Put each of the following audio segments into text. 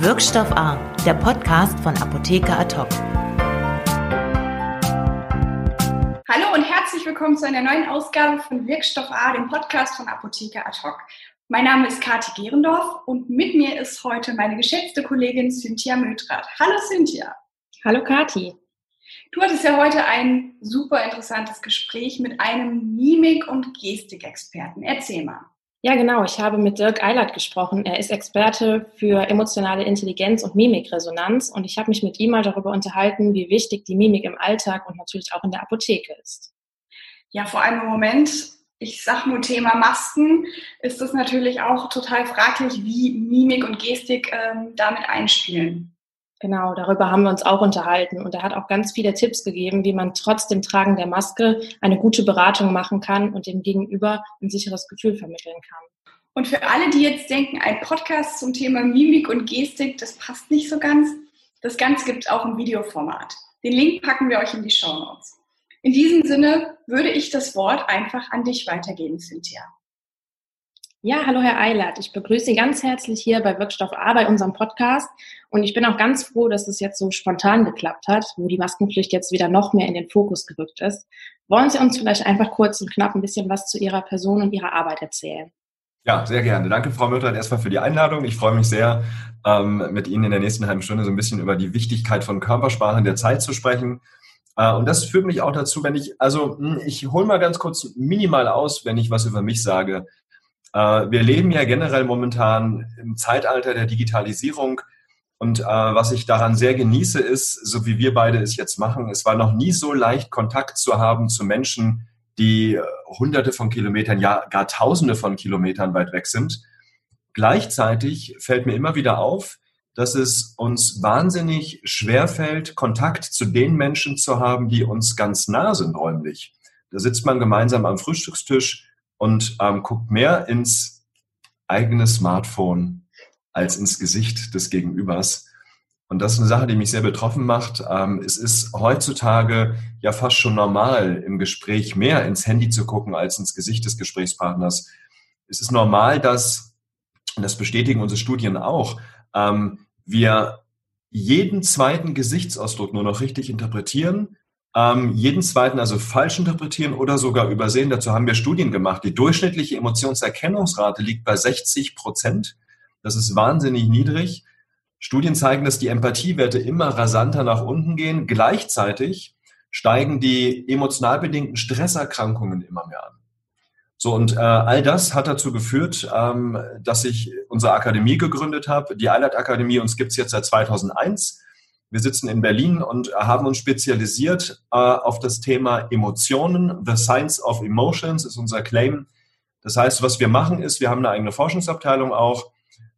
Wirkstoff A, der Podcast von Apotheker Atok. Hallo und herzlich willkommen zu einer neuen Ausgabe von Wirkstoff A, dem Podcast von Apotheker Atok. Mein Name ist Kathi Gerendorf und mit mir ist heute meine geschätzte Kollegin Cynthia Mödrath. Hallo Cynthia. Hallo Kathi. Du hattest ja heute ein super interessantes Gespräch mit einem Mimik- und Gestikexperten. Erzähl mal. Ja, genau. Ich habe mit Dirk Eilert gesprochen. Er ist Experte für emotionale Intelligenz und Mimikresonanz und ich habe mich mit ihm mal darüber unterhalten, wie wichtig die Mimik im Alltag und natürlich auch in der Apotheke ist. Ja, vor allem im Moment, ich sag nur Thema Masken, ist es natürlich auch total fraglich, wie Mimik und Gestik ähm, damit einspielen. Genau, darüber haben wir uns auch unterhalten. Und er hat auch ganz viele Tipps gegeben, wie man trotz dem Tragen der Maske eine gute Beratung machen kann und dem Gegenüber ein sicheres Gefühl vermitteln kann. Und für alle, die jetzt denken, ein Podcast zum Thema Mimik und Gestik, das passt nicht so ganz, das Ganze gibt es auch im Videoformat. Den Link packen wir euch in die Show Notes. In diesem Sinne würde ich das Wort einfach an dich weitergeben, Cynthia. Ja, hallo Herr Eilert. Ich begrüße Sie ganz herzlich hier bei Wirkstoff A bei unserem Podcast. Und ich bin auch ganz froh, dass es jetzt so spontan geklappt hat, wo die Maskenpflicht jetzt wieder noch mehr in den Fokus gerückt ist. Wollen Sie uns vielleicht einfach kurz und knapp ein bisschen was zu Ihrer Person und Ihrer Arbeit erzählen? Ja, sehr gerne. Danke, Frau Mütter, erstmal für die Einladung. Ich freue mich sehr, ähm, mit Ihnen in der nächsten halben Stunde so ein bisschen über die Wichtigkeit von Körpersprache in der Zeit zu sprechen. Äh, und das führt mich auch dazu, wenn ich, also hm, ich hole mal ganz kurz minimal aus, wenn ich was über mich sage. Äh, wir leben ja generell momentan im Zeitalter der Digitalisierung. Und äh, was ich daran sehr genieße, ist, so wie wir beide es jetzt machen, es war noch nie so leicht, Kontakt zu haben zu Menschen, die äh, hunderte von Kilometern, ja gar tausende von Kilometern weit weg sind. Gleichzeitig fällt mir immer wieder auf, dass es uns wahnsinnig schwer fällt, Kontakt zu den Menschen zu haben, die uns ganz nah sind räumlich. Da sitzt man gemeinsam am Frühstückstisch und ähm, guckt mehr ins eigene Smartphone als ins Gesicht des Gegenübers. Und das ist eine Sache, die mich sehr betroffen macht. Ähm, es ist heutzutage ja fast schon normal, im Gespräch mehr ins Handy zu gucken als ins Gesicht des Gesprächspartners. Es ist normal, dass, und das bestätigen unsere Studien auch, ähm, wir jeden zweiten Gesichtsausdruck nur noch richtig interpretieren ähm, jeden zweiten also falsch interpretieren oder sogar übersehen. Dazu haben wir Studien gemacht. Die durchschnittliche Emotionserkennungsrate liegt bei 60 Prozent. Das ist wahnsinnig niedrig. Studien zeigen, dass die Empathiewerte immer rasanter nach unten gehen. Gleichzeitig steigen die emotional bedingten Stresserkrankungen immer mehr an. So, und äh, all das hat dazu geführt, ähm, dass ich unsere Akademie gegründet habe. Die Eilert Akademie, uns gibt's jetzt seit 2001. Wir sitzen in Berlin und haben uns spezialisiert äh, auf das Thema Emotionen. The Science of Emotions ist unser Claim. Das heißt, was wir machen ist, wir haben eine eigene Forschungsabteilung auch.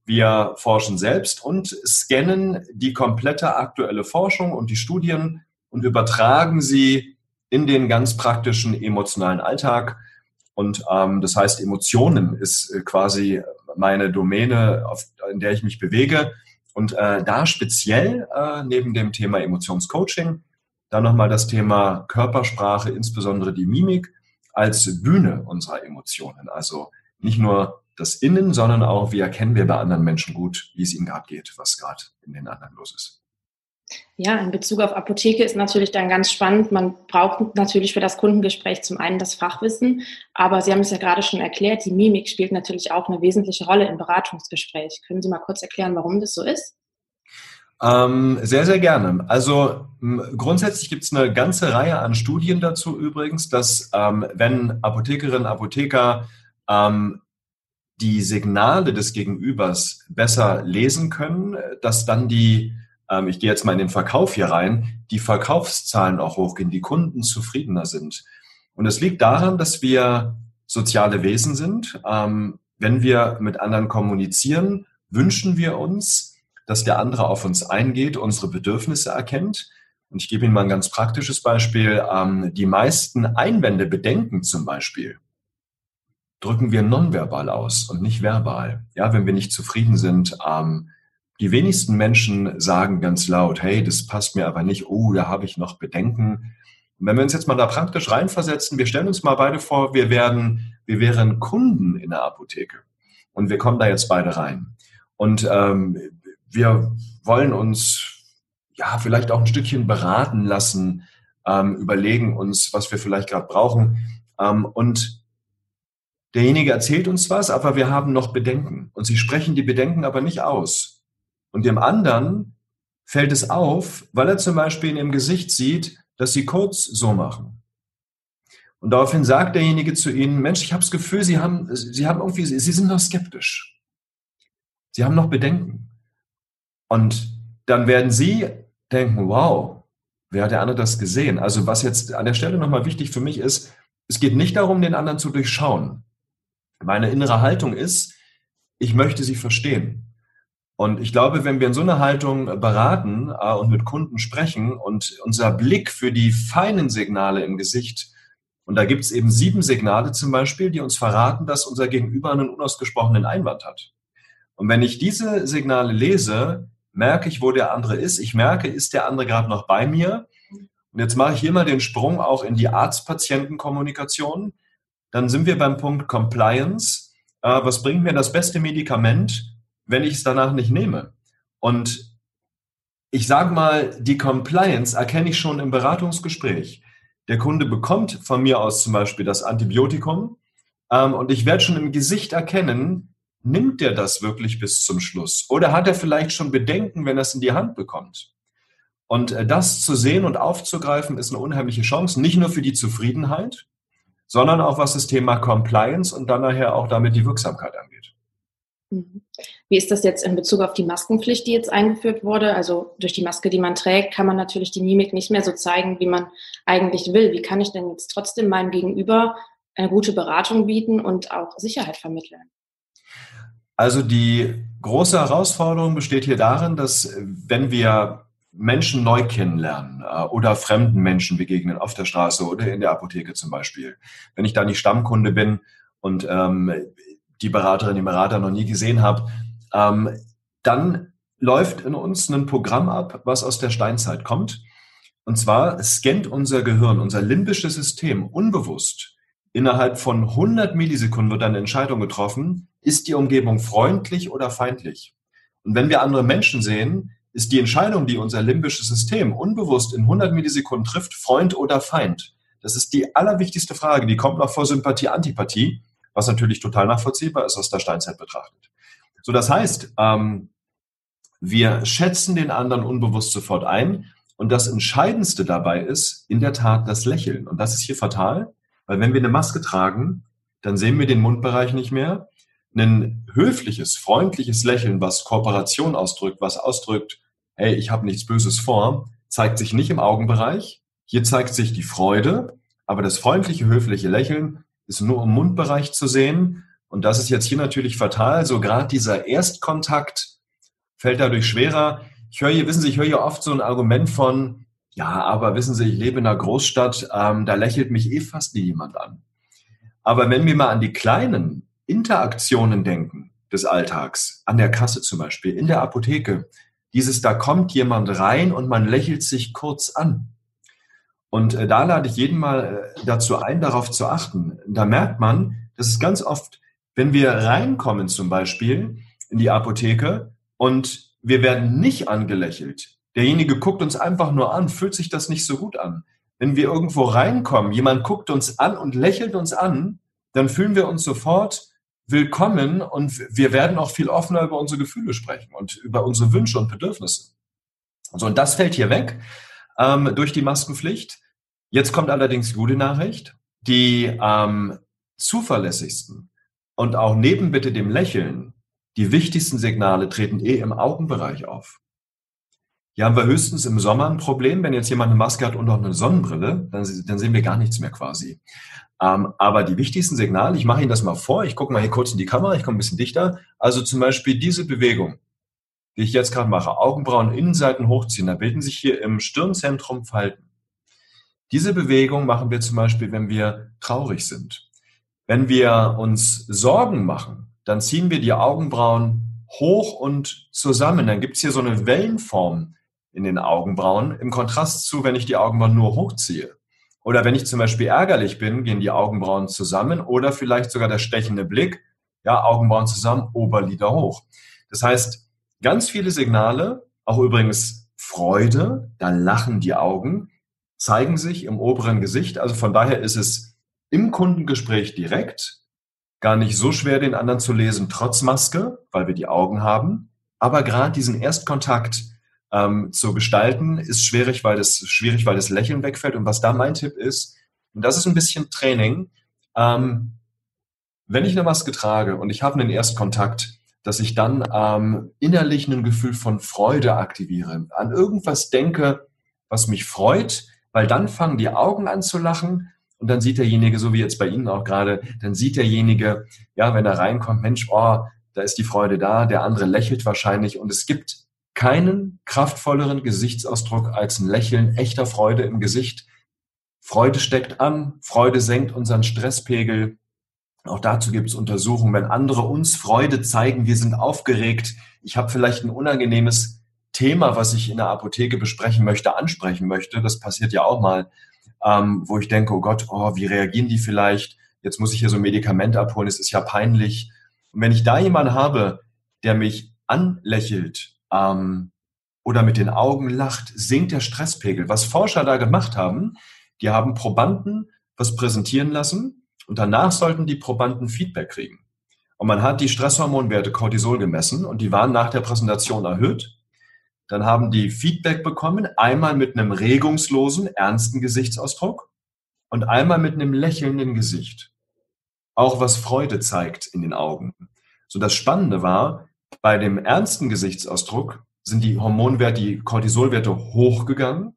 Wir forschen selbst und scannen die komplette aktuelle Forschung und die Studien und übertragen sie in den ganz praktischen emotionalen Alltag. Und ähm, das heißt, Emotionen ist äh, quasi meine Domäne, auf, in der ich mich bewege. Und äh, da speziell äh, neben dem Thema Emotionscoaching dann nochmal das Thema Körpersprache, insbesondere die Mimik, als Bühne unserer Emotionen. Also nicht nur das Innen, sondern auch, wie erkennen wir bei anderen Menschen gut, wie es ihnen gerade geht, was gerade in den anderen los ist. Ja, in Bezug auf Apotheke ist natürlich dann ganz spannend. Man braucht natürlich für das Kundengespräch zum einen das Fachwissen, aber Sie haben es ja gerade schon erklärt, die Mimik spielt natürlich auch eine wesentliche Rolle im Beratungsgespräch. Können Sie mal kurz erklären, warum das so ist? Ähm, sehr, sehr gerne. Also grundsätzlich gibt es eine ganze Reihe an Studien dazu übrigens, dass ähm, wenn Apothekerinnen, Apotheker ähm, die Signale des Gegenübers besser lesen können, dass dann die ähm, ich gehe jetzt mal in den Verkauf hier rein, die Verkaufszahlen auch hochgehen, die Kunden zufriedener sind. Und es liegt daran, dass wir soziale Wesen sind. Ähm, wenn wir mit anderen kommunizieren, wünschen wir uns, dass der andere auf uns eingeht, unsere Bedürfnisse erkennt. Und ich gebe Ihnen mal ein ganz praktisches Beispiel. Ähm, die meisten Einwände, Bedenken zum Beispiel, drücken wir nonverbal aus und nicht verbal. Ja, wenn wir nicht zufrieden sind, die wenigsten Menschen sagen ganz laut, hey, das passt mir aber nicht, oh, da habe ich noch Bedenken. Und wenn wir uns jetzt mal da praktisch reinversetzen, wir stellen uns mal beide vor, wir werden, wir wären Kunden in der Apotheke und wir kommen da jetzt beide rein. Und ähm, wir wollen uns ja vielleicht auch ein Stückchen beraten lassen, ähm, überlegen uns, was wir vielleicht gerade brauchen. Ähm, und derjenige erzählt uns was, aber wir haben noch Bedenken. Und sie sprechen die Bedenken aber nicht aus. Und dem anderen fällt es auf, weil er zum Beispiel in ihrem Gesicht sieht, dass sie kurz so machen. Und daraufhin sagt derjenige zu ihnen, Mensch, ich habe das Gefühl, Sie haben, Sie haben irgendwie, Sie sind noch skeptisch. Sie haben noch Bedenken. Und dann werden Sie denken, wow, wer hat der andere das gesehen? Also was jetzt an der Stelle nochmal wichtig für mich ist, es geht nicht darum, den anderen zu durchschauen. Meine innere Haltung ist, ich möchte Sie verstehen. Und ich glaube, wenn wir in so einer Haltung beraten äh, und mit Kunden sprechen und unser Blick für die feinen Signale im Gesicht, und da gibt es eben sieben Signale zum Beispiel, die uns verraten, dass unser Gegenüber einen unausgesprochenen Einwand hat. Und wenn ich diese Signale lese, merke ich, wo der andere ist. Ich merke, ist der andere gerade noch bei mir? Und jetzt mache ich hier mal den Sprung auch in die Arzt-Patienten-Kommunikation. Dann sind wir beim Punkt Compliance. Äh, was bringt mir das beste Medikament? Wenn ich es danach nicht nehme. Und ich sage mal, die Compliance erkenne ich schon im Beratungsgespräch. Der Kunde bekommt von mir aus zum Beispiel das Antibiotikum ähm, und ich werde schon im Gesicht erkennen, nimmt der das wirklich bis zum Schluss? Oder hat er vielleicht schon Bedenken, wenn er es in die Hand bekommt? Und äh, das zu sehen und aufzugreifen, ist eine unheimliche Chance, nicht nur für die Zufriedenheit, sondern auch was das Thema Compliance und dann nachher auch damit die Wirksamkeit angeht. Mhm. Wie ist das jetzt in Bezug auf die Maskenpflicht, die jetzt eingeführt wurde? Also durch die Maske, die man trägt, kann man natürlich die Mimik nicht mehr so zeigen, wie man eigentlich will. Wie kann ich denn jetzt trotzdem meinem Gegenüber eine gute Beratung bieten und auch Sicherheit vermitteln? Also die große Herausforderung besteht hier darin, dass wenn wir Menschen neu kennenlernen äh, oder fremden Menschen begegnen auf der Straße oder in der Apotheke zum Beispiel, wenn ich da nicht Stammkunde bin und ähm, die Beraterin, die Berater noch nie gesehen habe, ähm, dann läuft in uns ein Programm ab, was aus der Steinzeit kommt. Und zwar scannt unser Gehirn, unser limbisches System unbewusst. Innerhalb von 100 Millisekunden wird eine Entscheidung getroffen, ist die Umgebung freundlich oder feindlich? Und wenn wir andere Menschen sehen, ist die Entscheidung, die unser limbisches System unbewusst in 100 Millisekunden trifft, Freund oder Feind. Das ist die allerwichtigste Frage. Die kommt noch vor Sympathie, Antipathie was natürlich total nachvollziehbar ist aus der Steinzeit betrachtet. So, das heißt, ähm, wir schätzen den anderen unbewusst sofort ein. Und das Entscheidendste dabei ist in der Tat das Lächeln. Und das ist hier fatal, weil wenn wir eine Maske tragen, dann sehen wir den Mundbereich nicht mehr. Ein höfliches, freundliches Lächeln, was Kooperation ausdrückt, was ausdrückt, hey, ich habe nichts Böses vor, zeigt sich nicht im Augenbereich. Hier zeigt sich die Freude, aber das freundliche, höfliche Lächeln ist nur im Mundbereich zu sehen. Und das ist jetzt hier natürlich fatal. So gerade dieser Erstkontakt fällt dadurch schwerer. Ich höre hier, wissen Sie, ich höre hier oft so ein Argument von, ja, aber wissen Sie, ich lebe in einer Großstadt, ähm, da lächelt mich eh fast nie jemand an. Aber wenn wir mal an die kleinen Interaktionen denken des Alltags, an der Kasse zum Beispiel, in der Apotheke, dieses, da kommt jemand rein und man lächelt sich kurz an. Und äh, da lade ich jeden mal äh, dazu ein, darauf zu achten. Da merkt man, dass es ganz oft, wenn wir reinkommen zum Beispiel in die Apotheke und wir werden nicht angelächelt, derjenige guckt uns einfach nur an, fühlt sich das nicht so gut an. Wenn wir irgendwo reinkommen, jemand guckt uns an und lächelt uns an, dann fühlen wir uns sofort willkommen und wir werden auch viel offener über unsere Gefühle sprechen und über unsere Wünsche und Bedürfnisse. So, und das fällt hier weg ähm, durch die Maskenpflicht. Jetzt kommt allerdings die gute Nachricht. Die ähm, zuverlässigsten und auch neben bitte dem Lächeln, die wichtigsten Signale treten eh im Augenbereich auf. Hier haben wir höchstens im Sommer ein Problem, wenn jetzt jemand eine Maske hat und auch eine Sonnenbrille, dann, dann sehen wir gar nichts mehr quasi. Ähm, aber die wichtigsten Signale, ich mache Ihnen das mal vor, ich gucke mal hier kurz in die Kamera, ich komme ein bisschen dichter. Also zum Beispiel diese Bewegung, die ich jetzt gerade mache, Augenbrauen, Innenseiten hochziehen, da bilden sich hier im Stirnzentrum Falten. Diese Bewegung machen wir zum Beispiel, wenn wir traurig sind. Wenn wir uns Sorgen machen, dann ziehen wir die Augenbrauen hoch und zusammen. Dann gibt es hier so eine Wellenform in den Augenbrauen im Kontrast zu, wenn ich die Augenbrauen nur hochziehe. Oder wenn ich zum Beispiel ärgerlich bin, gehen die Augenbrauen zusammen oder vielleicht sogar der stechende Blick, ja, Augenbrauen zusammen, Oberlider hoch. Das heißt, ganz viele Signale, auch übrigens Freude, da lachen die Augen, zeigen sich im oberen Gesicht. Also von daher ist es im Kundengespräch direkt gar nicht so schwer, den anderen zu lesen, trotz Maske, weil wir die Augen haben. Aber gerade diesen Erstkontakt ähm, zu gestalten, ist schwierig, weil das schwierig, weil das Lächeln wegfällt. Und was da mein Tipp ist, und das ist ein bisschen Training, ähm, wenn ich eine Maske trage und ich habe einen Erstkontakt, dass ich dann ähm, innerlich ein Gefühl von Freude aktiviere, an irgendwas denke, was mich freut, weil dann fangen die Augen an zu lachen und dann sieht derjenige, so wie jetzt bei Ihnen auch gerade, dann sieht derjenige, ja, wenn er reinkommt, Mensch, oh, da ist die Freude da, der andere lächelt wahrscheinlich und es gibt keinen kraftvolleren Gesichtsausdruck als ein Lächeln echter Freude im Gesicht. Freude steckt an, Freude senkt unseren Stresspegel. Auch dazu gibt es Untersuchungen. Wenn andere uns Freude zeigen, wir sind aufgeregt, ich habe vielleicht ein unangenehmes Thema, was ich in der Apotheke besprechen möchte, ansprechen möchte, das passiert ja auch mal, ähm, wo ich denke, oh Gott, oh, wie reagieren die vielleicht? Jetzt muss ich hier so ein Medikament abholen, es ist ja peinlich. Und wenn ich da jemanden habe, der mich anlächelt ähm, oder mit den Augen lacht, sinkt der Stresspegel. Was Forscher da gemacht haben, die haben Probanden was präsentieren lassen und danach sollten die Probanden Feedback kriegen. Und man hat die Stresshormonwerte Cortisol gemessen und die waren nach der Präsentation erhöht. Dann haben die Feedback bekommen, einmal mit einem regungslosen, ernsten Gesichtsausdruck und einmal mit einem lächelnden Gesicht. Auch was Freude zeigt in den Augen. So das Spannende war, bei dem ernsten Gesichtsausdruck sind die Hormonwerte, die Cortisolwerte hochgegangen.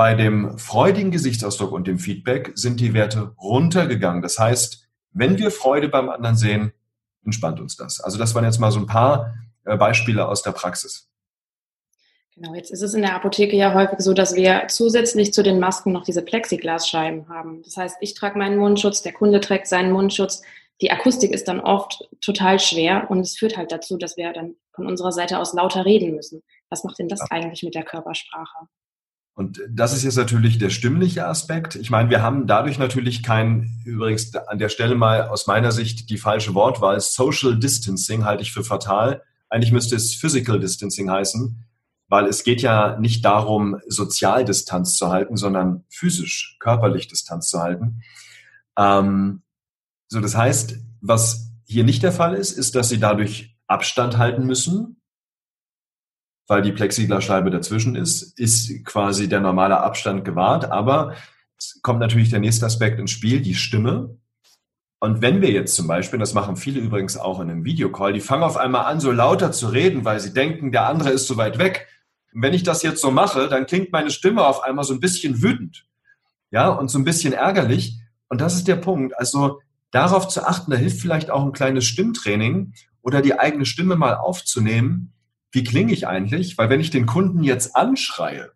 Bei dem freudigen Gesichtsausdruck und dem Feedback sind die Werte runtergegangen. Das heißt, wenn wir Freude beim anderen sehen, entspannt uns das. Also das waren jetzt mal so ein paar äh, Beispiele aus der Praxis. Genau, jetzt ist es in der Apotheke ja häufig so, dass wir zusätzlich zu den Masken noch diese Plexiglasscheiben haben. Das heißt, ich trage meinen Mundschutz, der Kunde trägt seinen Mundschutz. Die Akustik ist dann oft total schwer und es führt halt dazu, dass wir dann von unserer Seite aus lauter reden müssen. Was macht denn das eigentlich mit der Körpersprache? Und das ist jetzt natürlich der stimmliche Aspekt. Ich meine, wir haben dadurch natürlich kein, übrigens an der Stelle mal aus meiner Sicht die falsche Wortwahl, Social Distancing halte ich für fatal. Eigentlich müsste es Physical Distancing heißen weil es geht ja nicht darum, Sozialdistanz zu halten, sondern physisch, körperlich Distanz zu halten. Ähm, so, das heißt, was hier nicht der Fall ist, ist, dass sie dadurch Abstand halten müssen, weil die Plexiglasscheibe dazwischen ist, ist quasi der normale Abstand gewahrt, aber es kommt natürlich der nächste Aspekt ins Spiel, die Stimme. Und wenn wir jetzt zum Beispiel, das machen viele übrigens auch in einem Videocall, die fangen auf einmal an, so lauter zu reden, weil sie denken, der andere ist so weit weg, und wenn ich das jetzt so mache, dann klingt meine Stimme auf einmal so ein bisschen wütend. Ja, und so ein bisschen ärgerlich. Und das ist der Punkt. Also darauf zu achten, da hilft vielleicht auch ein kleines Stimmtraining oder die eigene Stimme mal aufzunehmen. Wie klinge ich eigentlich? Weil wenn ich den Kunden jetzt anschreie,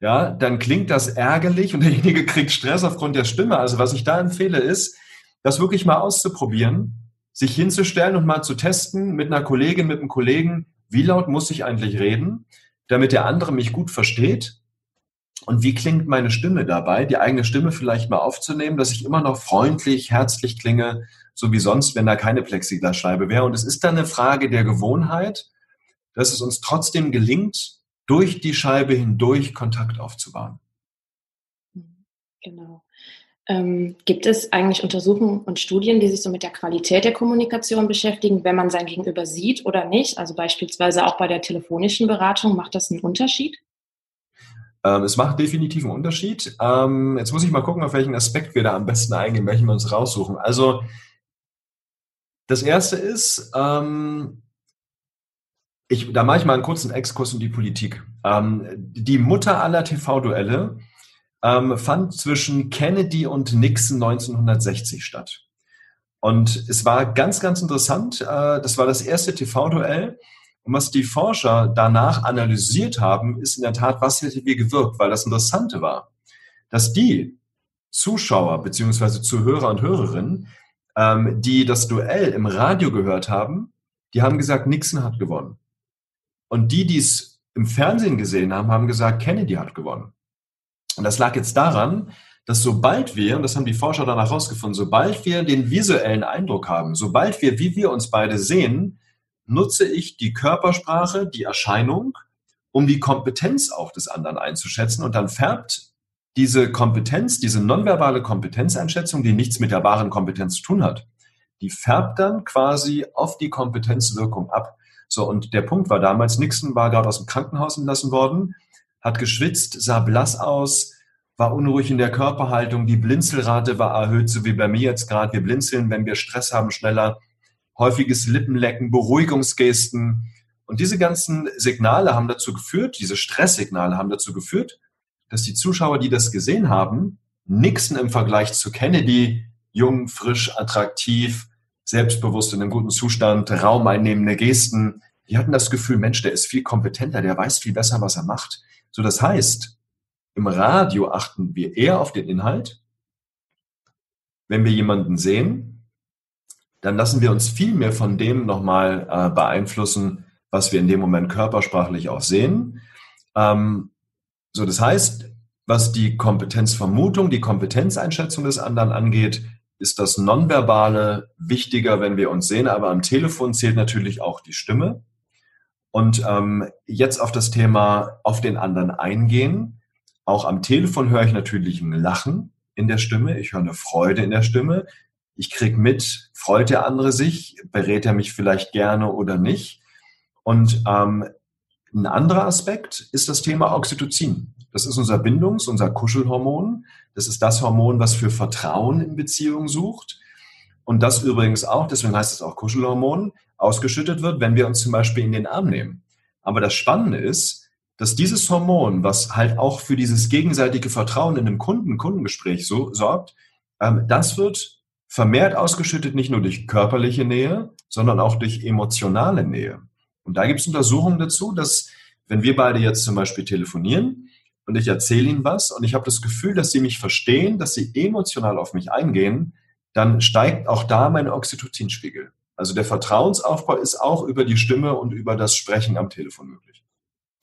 ja, dann klingt das ärgerlich und derjenige kriegt Stress aufgrund der Stimme. Also was ich da empfehle ist, das wirklich mal auszuprobieren, sich hinzustellen und mal zu testen mit einer Kollegin, mit einem Kollegen, wie laut muss ich eigentlich reden, damit der andere mich gut versteht? Und wie klingt meine Stimme dabei, die eigene Stimme vielleicht mal aufzunehmen, dass ich immer noch freundlich, herzlich klinge, so wie sonst, wenn da keine Plexiglasscheibe wäre. Und es ist dann eine Frage der Gewohnheit, dass es uns trotzdem gelingt, durch die Scheibe hindurch Kontakt aufzubauen. Genau. Ähm, gibt es eigentlich Untersuchungen und Studien, die sich so mit der Qualität der Kommunikation beschäftigen, wenn man sein Gegenüber sieht oder nicht? Also beispielsweise auch bei der telefonischen Beratung, macht das einen Unterschied? Ähm, es macht definitiv einen Unterschied. Ähm, jetzt muss ich mal gucken, auf welchen Aspekt wir da am besten eingehen, welchen wir uns raussuchen. Also das erste ist, ähm, ich, da mache ich mal einen kurzen Exkurs in die Politik. Ähm, die Mutter aller TV-Duelle ähm, fand zwischen Kennedy und Nixon 1960 statt. Und es war ganz, ganz interessant. Äh, das war das erste TV-Duell. Und was die Forscher danach analysiert haben, ist in der Tat, was hätte wie gewirkt, weil das Interessante war, dass die Zuschauer beziehungsweise Zuhörer und Hörerinnen, ähm, die das Duell im Radio gehört haben, die haben gesagt, Nixon hat gewonnen. Und die, die es im Fernsehen gesehen haben, haben gesagt, Kennedy hat gewonnen. Und das lag jetzt daran, dass sobald wir, und das haben die Forscher danach herausgefunden, sobald wir den visuellen Eindruck haben, sobald wir, wie wir uns beide sehen, nutze ich die Körpersprache, die Erscheinung, um die Kompetenz auch des anderen einzuschätzen. Und dann färbt diese Kompetenz, diese nonverbale Kompetenzeinschätzung, die nichts mit der wahren Kompetenz zu tun hat, die färbt dann quasi auf die Kompetenzwirkung ab. So, und der Punkt war damals, Nixon war gerade aus dem Krankenhaus entlassen worden, hat geschwitzt, sah blass aus, war unruhig in der Körperhaltung, die Blinzelrate war erhöht, so wie bei mir jetzt gerade. Wir blinzeln, wenn wir Stress haben, schneller. Häufiges Lippenlecken, Beruhigungsgesten. Und diese ganzen Signale haben dazu geführt, diese Stresssignale haben dazu geführt, dass die Zuschauer, die das gesehen haben, Nixon im Vergleich zu Kennedy jung, frisch, attraktiv, selbstbewusst in einem guten Zustand, raumeinnehmende Gesten, die hatten das Gefühl, Mensch, der ist viel kompetenter, der weiß viel besser, was er macht. So, das heißt, im Radio achten wir eher auf den Inhalt. Wenn wir jemanden sehen, dann lassen wir uns viel mehr von dem nochmal äh, beeinflussen, was wir in dem Moment körpersprachlich auch sehen. Ähm, so, das heißt, was die Kompetenzvermutung, die Kompetenzeinschätzung des anderen angeht, ist das Nonverbale wichtiger, wenn wir uns sehen, aber am Telefon zählt natürlich auch die Stimme. Und ähm, jetzt auf das Thema auf den anderen eingehen. Auch am Telefon höre ich natürlich ein Lachen in der Stimme. Ich höre eine Freude in der Stimme. Ich kriege mit, freut der andere sich, berät er mich vielleicht gerne oder nicht. Und ähm, ein anderer Aspekt ist das Thema Oxytocin. Das ist unser Bindungs-, unser Kuschelhormon. Das ist das Hormon, was für Vertrauen in Beziehungen sucht. Und das übrigens auch, deswegen heißt es auch Kuschelhormon, ausgeschüttet wird, wenn wir uns zum Beispiel in den Arm nehmen. Aber das Spannende ist, dass dieses Hormon, was halt auch für dieses gegenseitige Vertrauen in einem Kunden, Kundengespräch so sorgt, ähm, das wird vermehrt ausgeschüttet nicht nur durch körperliche Nähe, sondern auch durch emotionale Nähe. Und da gibt es Untersuchungen dazu, dass wenn wir beide jetzt zum Beispiel telefonieren und ich erzähle Ihnen was und ich habe das Gefühl, dass Sie mich verstehen, dass Sie emotional auf mich eingehen, dann steigt auch da mein Oxytocinspiegel. Also der Vertrauensaufbau ist auch über die Stimme und über das Sprechen am Telefon möglich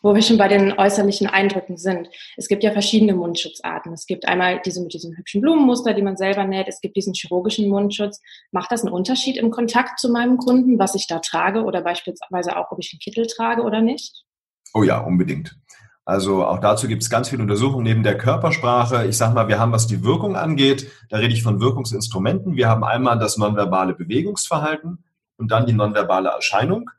wo wir schon bei den äußerlichen Eindrücken sind. Es gibt ja verschiedene Mundschutzarten. Es gibt einmal diese mit diesem hübschen Blumenmuster, die man selber näht. Es gibt diesen chirurgischen Mundschutz. Macht das einen Unterschied im Kontakt zu meinem Kunden, was ich da trage oder beispielsweise auch, ob ich einen Kittel trage oder nicht? Oh ja, unbedingt. Also auch dazu gibt es ganz viele Untersuchungen neben der Körpersprache. Ich sage mal, wir haben, was die Wirkung angeht, da rede ich von Wirkungsinstrumenten. Wir haben einmal das nonverbale Bewegungsverhalten und dann die nonverbale Erscheinung.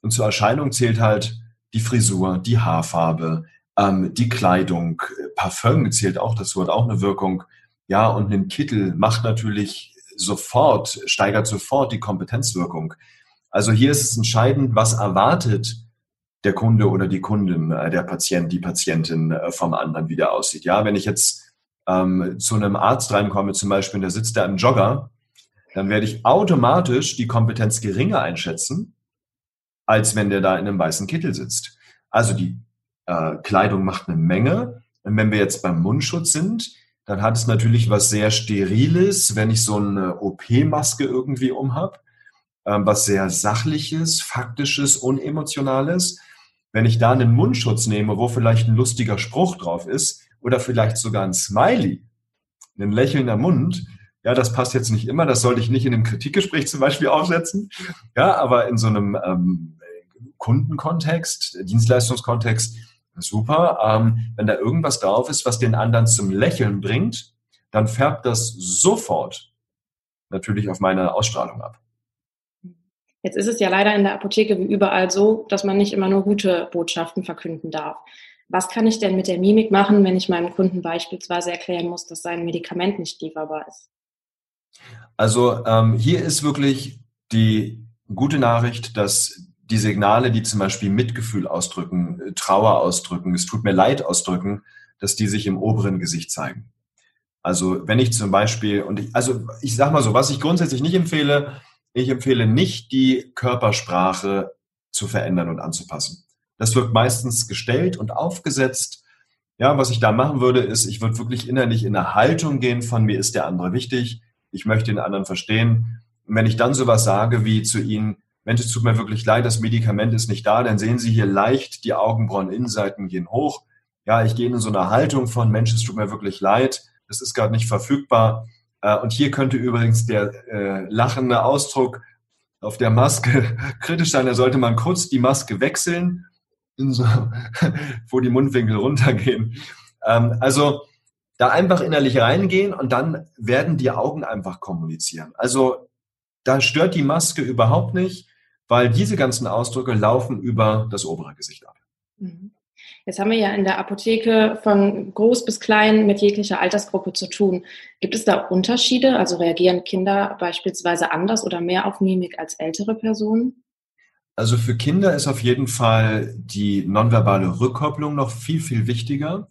Und zur Erscheinung zählt halt die Frisur, die Haarfarbe, ähm, die Kleidung, Parfüm zählt auch dazu, hat auch eine Wirkung. Ja, und ein Kittel macht natürlich sofort, steigert sofort die Kompetenzwirkung. Also hier ist es entscheidend, was erwartet der Kunde oder die Kundin, äh, der Patient, die Patientin äh, vom anderen, wie der aussieht. Ja, wenn ich jetzt ähm, zu einem Arzt reinkomme, zum Beispiel, der sitzt da im Jogger, dann werde ich automatisch die Kompetenz geringer einschätzen, als wenn der da in einem weißen Kittel sitzt. Also die äh, Kleidung macht eine Menge. Und wenn wir jetzt beim Mundschutz sind, dann hat es natürlich was sehr Steriles, wenn ich so eine OP-Maske irgendwie umhab, ähm, was sehr Sachliches, Faktisches, Unemotionales. Wenn ich da einen Mundschutz nehme, wo vielleicht ein lustiger Spruch drauf ist oder vielleicht sogar ein Smiley, ein lächelnder Mund, ja, das passt jetzt nicht immer, das sollte ich nicht in einem Kritikgespräch zum Beispiel aufsetzen. Ja, aber in so einem ähm, Kundenkontext, Dienstleistungskontext, super. Ähm, wenn da irgendwas drauf ist, was den anderen zum Lächeln bringt, dann färbt das sofort natürlich auf meine Ausstrahlung ab. Jetzt ist es ja leider in der Apotheke wie überall so, dass man nicht immer nur gute Botschaften verkünden darf. Was kann ich denn mit der Mimik machen, wenn ich meinem Kunden beispielsweise erklären muss, dass sein Medikament nicht lieferbar ist? Also ähm, hier ist wirklich die gute Nachricht, dass die Signale, die zum Beispiel Mitgefühl ausdrücken, äh, Trauer ausdrücken, es tut mir leid ausdrücken, dass die sich im oberen Gesicht zeigen. Also wenn ich zum Beispiel, und ich, also ich sag mal so, was ich grundsätzlich nicht empfehle, ich empfehle nicht, die Körpersprache zu verändern und anzupassen. Das wird meistens gestellt und aufgesetzt. Ja, was ich da machen würde, ist, ich würde wirklich innerlich in eine Haltung gehen von mir ist der andere wichtig ich möchte den anderen verstehen. Und wenn ich dann sowas sage wie zu Ihnen, Mensch, es tut mir wirklich leid, das Medikament ist nicht da, dann sehen Sie hier leicht, die Augenbrauen-Innenseiten gehen hoch. Ja, ich gehe in so eine Haltung von, Mensch, es tut mir wirklich leid, das ist gerade nicht verfügbar. Äh, und hier könnte übrigens der äh, lachende Ausdruck auf der Maske kritisch sein, da sollte man kurz die Maske wechseln, so, wo die Mundwinkel runtergehen. Ähm, also da einfach innerlich reingehen und dann werden die Augen einfach kommunizieren. Also da stört die Maske überhaupt nicht, weil diese ganzen Ausdrücke laufen über das obere Gesicht ab. Mhm. Jetzt haben wir ja in der Apotheke von groß bis klein mit jeglicher Altersgruppe zu tun. Gibt es da Unterschiede? Also reagieren Kinder beispielsweise anders oder mehr auf Mimik als ältere Personen? Also für Kinder ist auf jeden Fall die nonverbale Rückkopplung noch viel, viel wichtiger.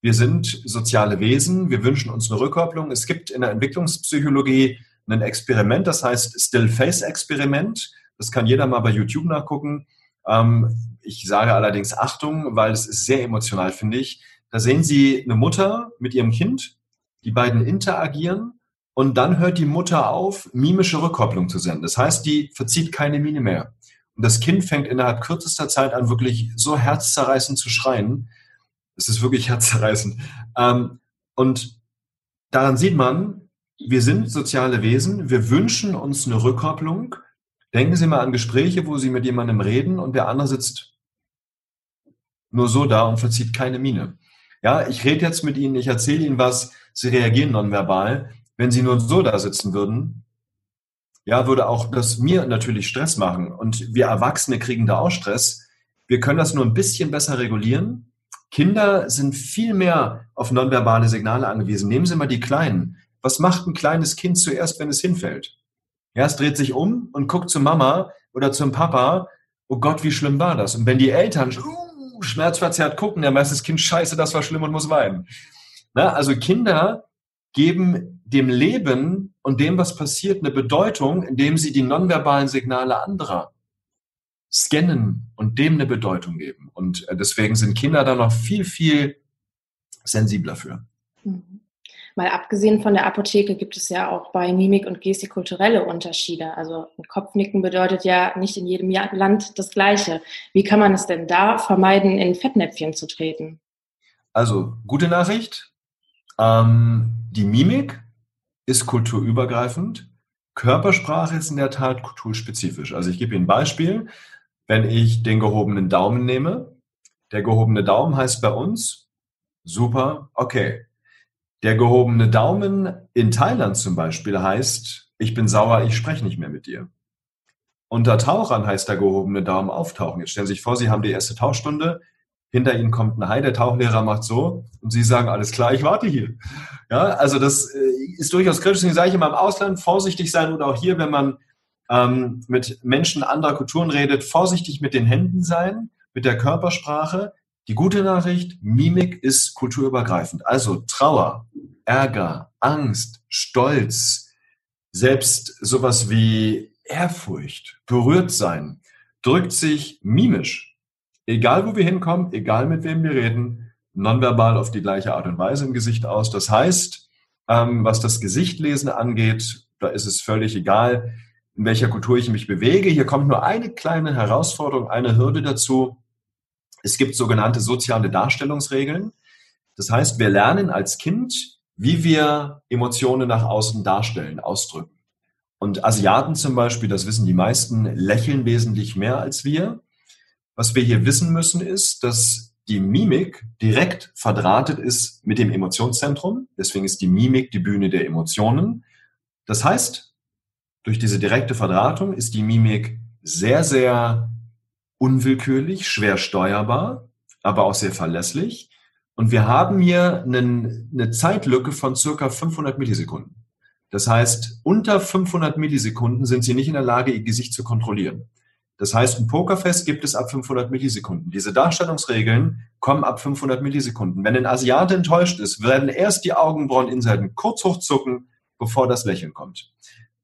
Wir sind soziale Wesen, wir wünschen uns eine Rückkopplung. Es gibt in der Entwicklungspsychologie ein Experiment, das heißt Still-Face-Experiment. Das kann jeder mal bei YouTube nachgucken. Ähm, ich sage allerdings Achtung, weil es ist sehr emotional, finde ich. Da sehen Sie eine Mutter mit ihrem Kind, die beiden interagieren und dann hört die Mutter auf, mimische Rückkopplung zu senden. Das heißt, die verzieht keine Miene mehr. Und das Kind fängt innerhalb kürzester Zeit an, wirklich so herzzerreißend zu schreien. Es ist wirklich herzzerreißend. Ähm, und daran sieht man, wir sind soziale Wesen, wir wünschen uns eine Rückkopplung. Denken Sie mal an Gespräche, wo Sie mit jemandem reden und der andere sitzt nur so da und verzieht keine Miene. Ja, ich rede jetzt mit Ihnen, ich erzähle Ihnen was, Sie reagieren nonverbal. Wenn Sie nur so da sitzen würden, ja, würde auch das mir natürlich Stress machen. Und wir Erwachsene kriegen da auch Stress. Wir können das nur ein bisschen besser regulieren. Kinder sind viel mehr auf nonverbale Signale angewiesen. Nehmen Sie mal die Kleinen. Was macht ein kleines Kind zuerst, wenn es hinfällt? Ja, es dreht sich um und guckt zur Mama oder zum Papa. Oh Gott, wie schlimm war das? Und wenn die Eltern uh, schmerzverzerrt gucken, weiß das Kind, scheiße, das war schlimm und muss weinen. Na, also Kinder geben dem Leben und dem, was passiert, eine Bedeutung, indem sie die nonverbalen Signale anderer scannen und dem eine Bedeutung geben. Und äh, deswegen sind Kinder da noch viel, viel sensibler für. Mhm. Mal abgesehen von der Apotheke gibt es ja auch bei Mimik und Gestik kulturelle Unterschiede. Also ein Kopfnicken bedeutet ja nicht in jedem Land das Gleiche. Wie kann man es denn da vermeiden, in Fettnäpfchen zu treten? Also gute Nachricht. Ähm, die Mimik ist kulturübergreifend. Körpersprache ist in der Tat kulturspezifisch. Also ich gebe Ihnen ein Beispiel. Wenn ich den gehobenen Daumen nehme, der gehobene Daumen heißt bei uns super, okay. Der gehobene Daumen in Thailand zum Beispiel heißt, ich bin sauer, ich spreche nicht mehr mit dir. Unter Tauchern heißt der gehobene Daumen auftauchen. Jetzt stellen Sie sich vor, Sie haben die erste Tauchstunde, hinter Ihnen kommt ein Hai, der Tauchlehrer macht so und Sie sagen, alles klar, ich warte hier. Ja, also das äh, ist durchaus kritisch. Deswegen sage ich immer im Ausland vorsichtig sein oder auch hier, wenn man ähm, mit Menschen anderer Kulturen redet, vorsichtig mit den Händen sein, mit der Körpersprache. Die gute Nachricht, Mimik ist kulturübergreifend. Also Trauer, Ärger, Angst, Stolz, selbst sowas wie Ehrfurcht, berührt sein, drückt sich mimisch. Egal wo wir hinkommen, egal mit wem wir reden, nonverbal auf die gleiche Art und Weise im Gesicht aus. Das heißt, ähm, was das Gesichtlesen angeht, da ist es völlig egal, in welcher Kultur ich mich bewege. Hier kommt nur eine kleine Herausforderung, eine Hürde dazu. Es gibt sogenannte soziale Darstellungsregeln. Das heißt, wir lernen als Kind, wie wir Emotionen nach außen darstellen, ausdrücken. Und Asiaten zum Beispiel, das wissen die meisten, lächeln wesentlich mehr als wir. Was wir hier wissen müssen, ist, dass die Mimik direkt verdrahtet ist mit dem Emotionszentrum. Deswegen ist die Mimik die Bühne der Emotionen. Das heißt, durch diese direkte Verdrahtung ist die Mimik sehr, sehr unwillkürlich, schwer steuerbar, aber auch sehr verlässlich. Und wir haben hier einen, eine Zeitlücke von circa 500 Millisekunden. Das heißt, unter 500 Millisekunden sind Sie nicht in der Lage, Ihr Gesicht zu kontrollieren. Das heißt, ein Pokerfest gibt es ab 500 Millisekunden. Diese Darstellungsregeln kommen ab 500 Millisekunden. Wenn ein Asiate enttäuscht ist, werden erst die Augenbrauen kurz hochzucken, bevor das Lächeln kommt.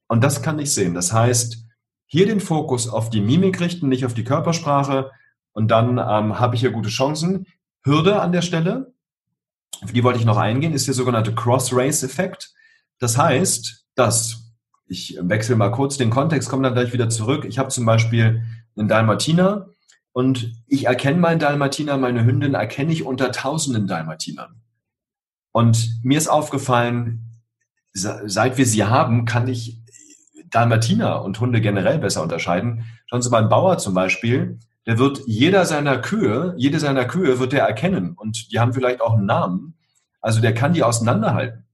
Und das kann ich sehen. Das heißt, hier den Fokus auf die Mimik richten, nicht auf die Körpersprache. Und dann ähm, habe ich hier gute Chancen. Hürde an der Stelle, auf die wollte ich noch eingehen, ist der sogenannte Cross-Race-Effekt. Das heißt, dass, ich wechsle mal kurz den Kontext, komme dann gleich wieder zurück. Ich habe zum Beispiel einen Dalmatiner und ich erkenne meinen Dalmatiner, meine Hündin erkenne ich unter tausenden Dalmatinern. Und mir ist aufgefallen, seit wir sie haben, kann ich Dalmatiner und Hunde generell besser unterscheiden. Schauen Sie mal, ein Bauer zum Beispiel, der wird jeder seiner Kühe, jede seiner Kühe wird der erkennen und die haben vielleicht auch einen Namen. Also der kann die auseinanderhalten.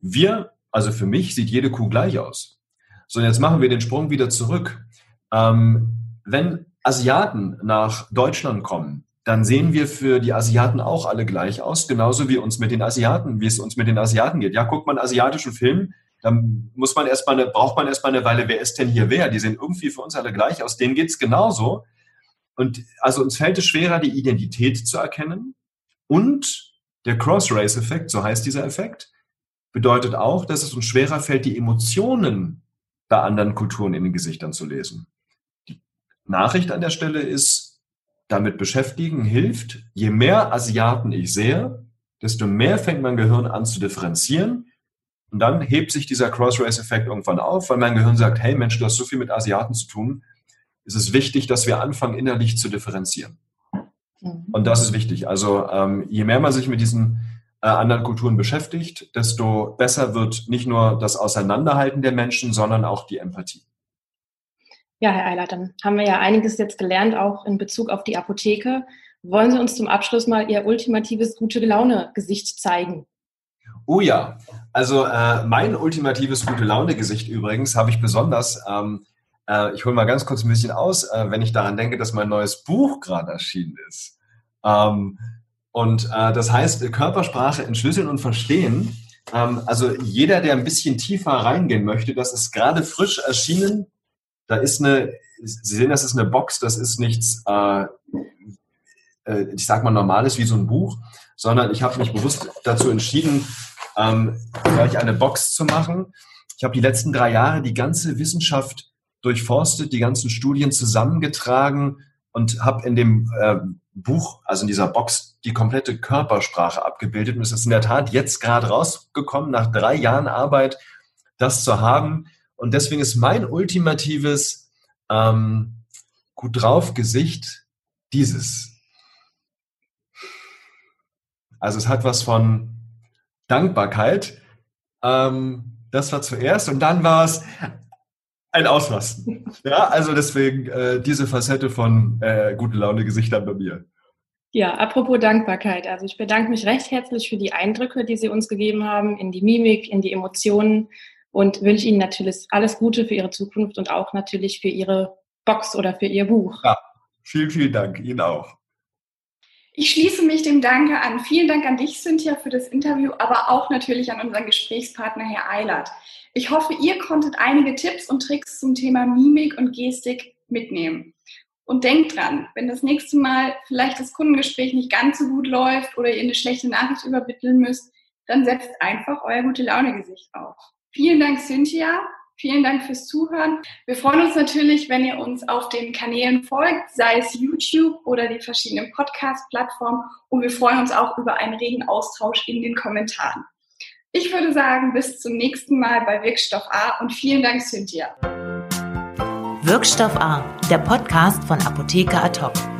Wir, also für mich sieht jede Kuh gleich aus. So, jetzt machen wir den Sprung wieder zurück. Ähm, wenn Asiaten nach Deutschland kommen, dann sehen wir für die Asiaten auch alle gleich aus, genauso wie uns mit den Asiaten, wie es uns mit den Asiaten geht. Ja, guckt man einen asiatischen Film, dann muss man erstmal eine, braucht man erstmal eine Weile, wer ist denn hier wer? Die sehen irgendwie für uns alle gleich aus. Denen geht's genauso. Und also uns fällt es schwerer, die Identität zu erkennen. Und der Cross-Race-Effekt, so heißt dieser Effekt, bedeutet auch, dass es uns schwerer fällt, die Emotionen bei anderen Kulturen in den Gesichtern zu lesen. Die Nachricht an der Stelle ist, damit beschäftigen hilft, je mehr Asiaten ich sehe, desto mehr fängt mein Gehirn an zu differenzieren und dann hebt sich dieser Cross-Race-Effekt irgendwann auf, weil mein Gehirn sagt, hey Mensch, du hast so viel mit Asiaten zu tun, ist es wichtig, dass wir anfangen, innerlich zu differenzieren. Mhm. Und das ist wichtig. Also ähm, je mehr man sich mit diesen äh, anderen Kulturen beschäftigt, desto besser wird nicht nur das Auseinanderhalten der Menschen, sondern auch die Empathie. Ja, Herr Eilert, dann haben wir ja einiges jetzt gelernt, auch in Bezug auf die Apotheke. Wollen Sie uns zum Abschluss mal Ihr ultimatives gute Laune-Gesicht zeigen? Oh ja, also äh, mein ultimatives gute Laune-Gesicht übrigens habe ich besonders, ähm, äh, ich hole mal ganz kurz ein bisschen aus, äh, wenn ich daran denke, dass mein neues Buch gerade erschienen ist. Ähm, und äh, das heißt Körpersprache entschlüsseln und verstehen. Ähm, also jeder, der ein bisschen tiefer reingehen möchte, das ist gerade frisch erschienen. Da ist eine, Sie sehen, das ist eine Box, das ist nichts, äh, äh, ich sag mal, normales wie so ein Buch, sondern ich habe mich bewusst dazu entschieden, ähm, gleich eine Box zu machen. Ich habe die letzten drei Jahre die ganze Wissenschaft durchforstet, die ganzen Studien zusammengetragen und habe in dem äh, Buch, also in dieser Box, die komplette Körpersprache abgebildet. Und es ist in der Tat jetzt gerade rausgekommen, nach drei Jahren Arbeit, das zu haben. Und deswegen ist mein ultimatives ähm, gut drauf Gesicht dieses. Also es hat was von Dankbarkeit. Ähm, das war zuerst und dann war es ein Ausrasten. Ja, also deswegen äh, diese Facette von äh, gute Laune Gesichtern bei mir. Ja, apropos Dankbarkeit. Also ich bedanke mich recht herzlich für die Eindrücke, die Sie uns gegeben haben, in die Mimik, in die Emotionen und wünsche Ihnen natürlich alles Gute für Ihre Zukunft und auch natürlich für Ihre Box oder für Ihr Buch. Ja, vielen, vielen Dank. Ihnen auch. Ich schließe mich dem Danke an. Vielen Dank an dich, Cynthia, für das Interview, aber auch natürlich an unseren Gesprächspartner, Herr Eilert. Ich hoffe, ihr konntet einige Tipps und Tricks zum Thema Mimik und Gestik mitnehmen. Und denkt dran, wenn das nächste Mal vielleicht das Kundengespräch nicht ganz so gut läuft oder ihr eine schlechte Nachricht übermitteln müsst, dann setzt einfach euer gute Laune-Gesicht auf. Vielen Dank, Cynthia. Vielen Dank fürs Zuhören. Wir freuen uns natürlich, wenn ihr uns auf den Kanälen folgt, sei es YouTube oder die verschiedenen Podcast-Plattformen. Und wir freuen uns auch über einen regen Austausch in den Kommentaren. Ich würde sagen, bis zum nächsten Mal bei Wirkstoff A und vielen Dank, Cynthia. Wirkstoff A, der Podcast von Apotheker hoc.